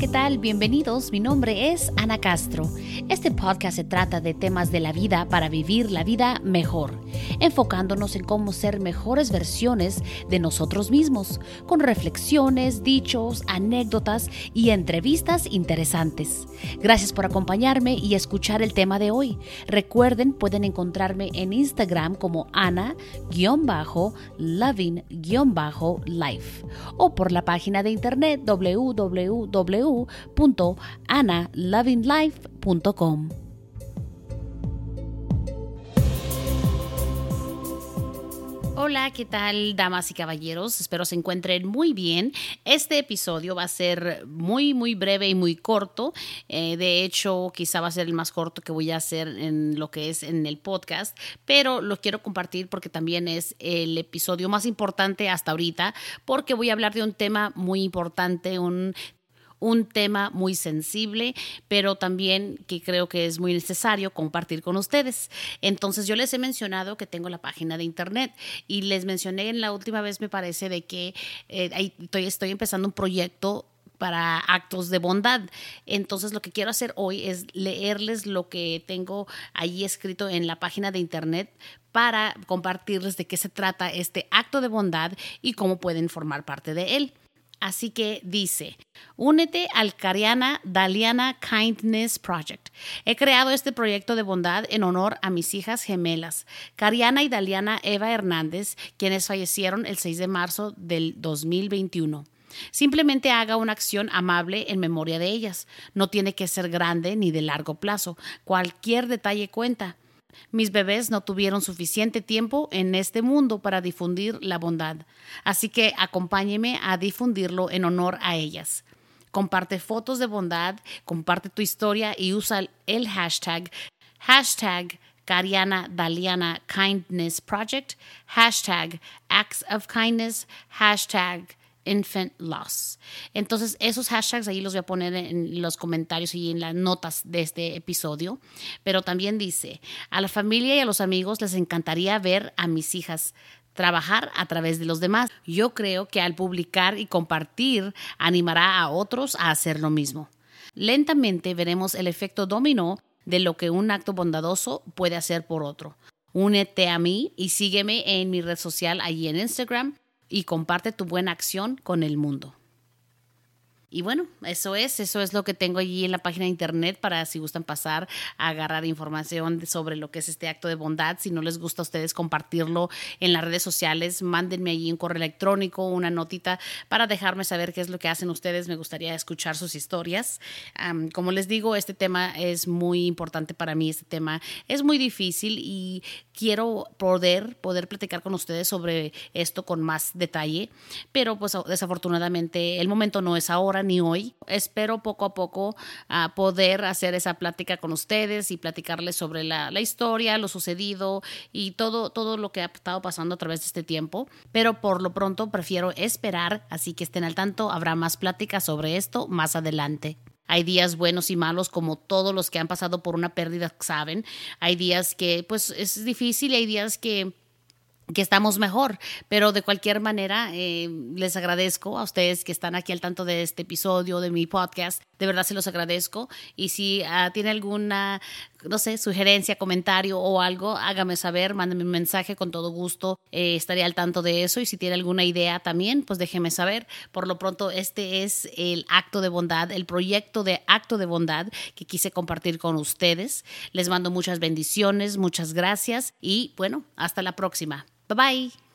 ¿qué tal? Bienvenidos. Mi nombre es Ana Castro. Este podcast se trata de temas de la vida para vivir la vida mejor, enfocándonos en cómo ser mejores versiones de nosotros mismos, con reflexiones, dichos, anécdotas y entrevistas interesantes. Gracias por acompañarme y escuchar el tema de hoy. Recuerden, pueden encontrarme en Instagram como Ana-Loving-Life o por la página de internet www www.analovinglife.com. Hola, ¿qué tal, damas y caballeros? Espero se encuentren muy bien. Este episodio va a ser muy, muy breve y muy corto. Eh, de hecho, quizá va a ser el más corto que voy a hacer en lo que es en el podcast, pero lo quiero compartir porque también es el episodio más importante hasta ahorita, porque voy a hablar de un tema muy importante, un un tema muy sensible, pero también que creo que es muy necesario compartir con ustedes. Entonces yo les he mencionado que tengo la página de internet y les mencioné en la última vez, me parece, de que eh, estoy, estoy empezando un proyecto para actos de bondad. Entonces lo que quiero hacer hoy es leerles lo que tengo ahí escrito en la página de internet para compartirles de qué se trata este acto de bondad y cómo pueden formar parte de él. Así que dice, únete al Cariana Daliana Kindness Project. He creado este proyecto de bondad en honor a mis hijas gemelas, Cariana y Daliana Eva Hernández, quienes fallecieron el 6 de marzo del 2021. Simplemente haga una acción amable en memoria de ellas. No tiene que ser grande ni de largo plazo. Cualquier detalle cuenta. Mis bebés no tuvieron suficiente tiempo en este mundo para difundir la bondad, así que acompáñeme a difundirlo en honor a ellas. Comparte fotos de bondad, comparte tu historia y usa el hashtag hashtag Cariana Daliana Kindness Project, hashtag Acts of Kindness, hashtag infant loss. Entonces, esos hashtags ahí los voy a poner en los comentarios y en las notas de este episodio. Pero también dice, a la familia y a los amigos les encantaría ver a mis hijas trabajar a través de los demás. Yo creo que al publicar y compartir animará a otros a hacer lo mismo. Lentamente veremos el efecto dominó de lo que un acto bondadoso puede hacer por otro. Únete a mí y sígueme en mi red social allí en Instagram y comparte tu buena acción con el mundo. Y bueno, eso es, eso es lo que tengo allí en la página de internet para si gustan pasar a agarrar información sobre lo que es este acto de bondad. Si no les gusta a ustedes compartirlo en las redes sociales, mándenme allí un correo electrónico, una notita para dejarme saber qué es lo que hacen ustedes. Me gustaría escuchar sus historias. como les digo, este tema es muy importante para mí, este tema es muy difícil y quiero poder, poder platicar con ustedes sobre esto con más detalle, pero pues desafortunadamente el momento no es ahora ni hoy. Espero poco a poco ah, poder hacer esa plática con ustedes y platicarles sobre la, la, historia, lo sucedido y todo, todo lo que ha estado pasando a través de este tiempo, pero por lo pronto prefiero esperar, así que estén al tanto, habrá más pláticas sobre esto más adelante. Hay días buenos y malos como todos los que han pasado por una pérdida saben. Hay días que pues es difícil y hay días que que estamos mejor, pero de cualquier manera eh, les agradezco a ustedes que están aquí al tanto de este episodio de mi podcast, de verdad se los agradezco y si uh, tiene alguna, no sé, sugerencia, comentario o algo, hágame saber, mándame un mensaje con todo gusto, eh, estaré al tanto de eso y si tiene alguna idea también, pues déjeme saber. Por lo pronto, este es el acto de bondad, el proyecto de acto de bondad que quise compartir con ustedes. Les mando muchas bendiciones, muchas gracias y bueno, hasta la próxima. Bye bye.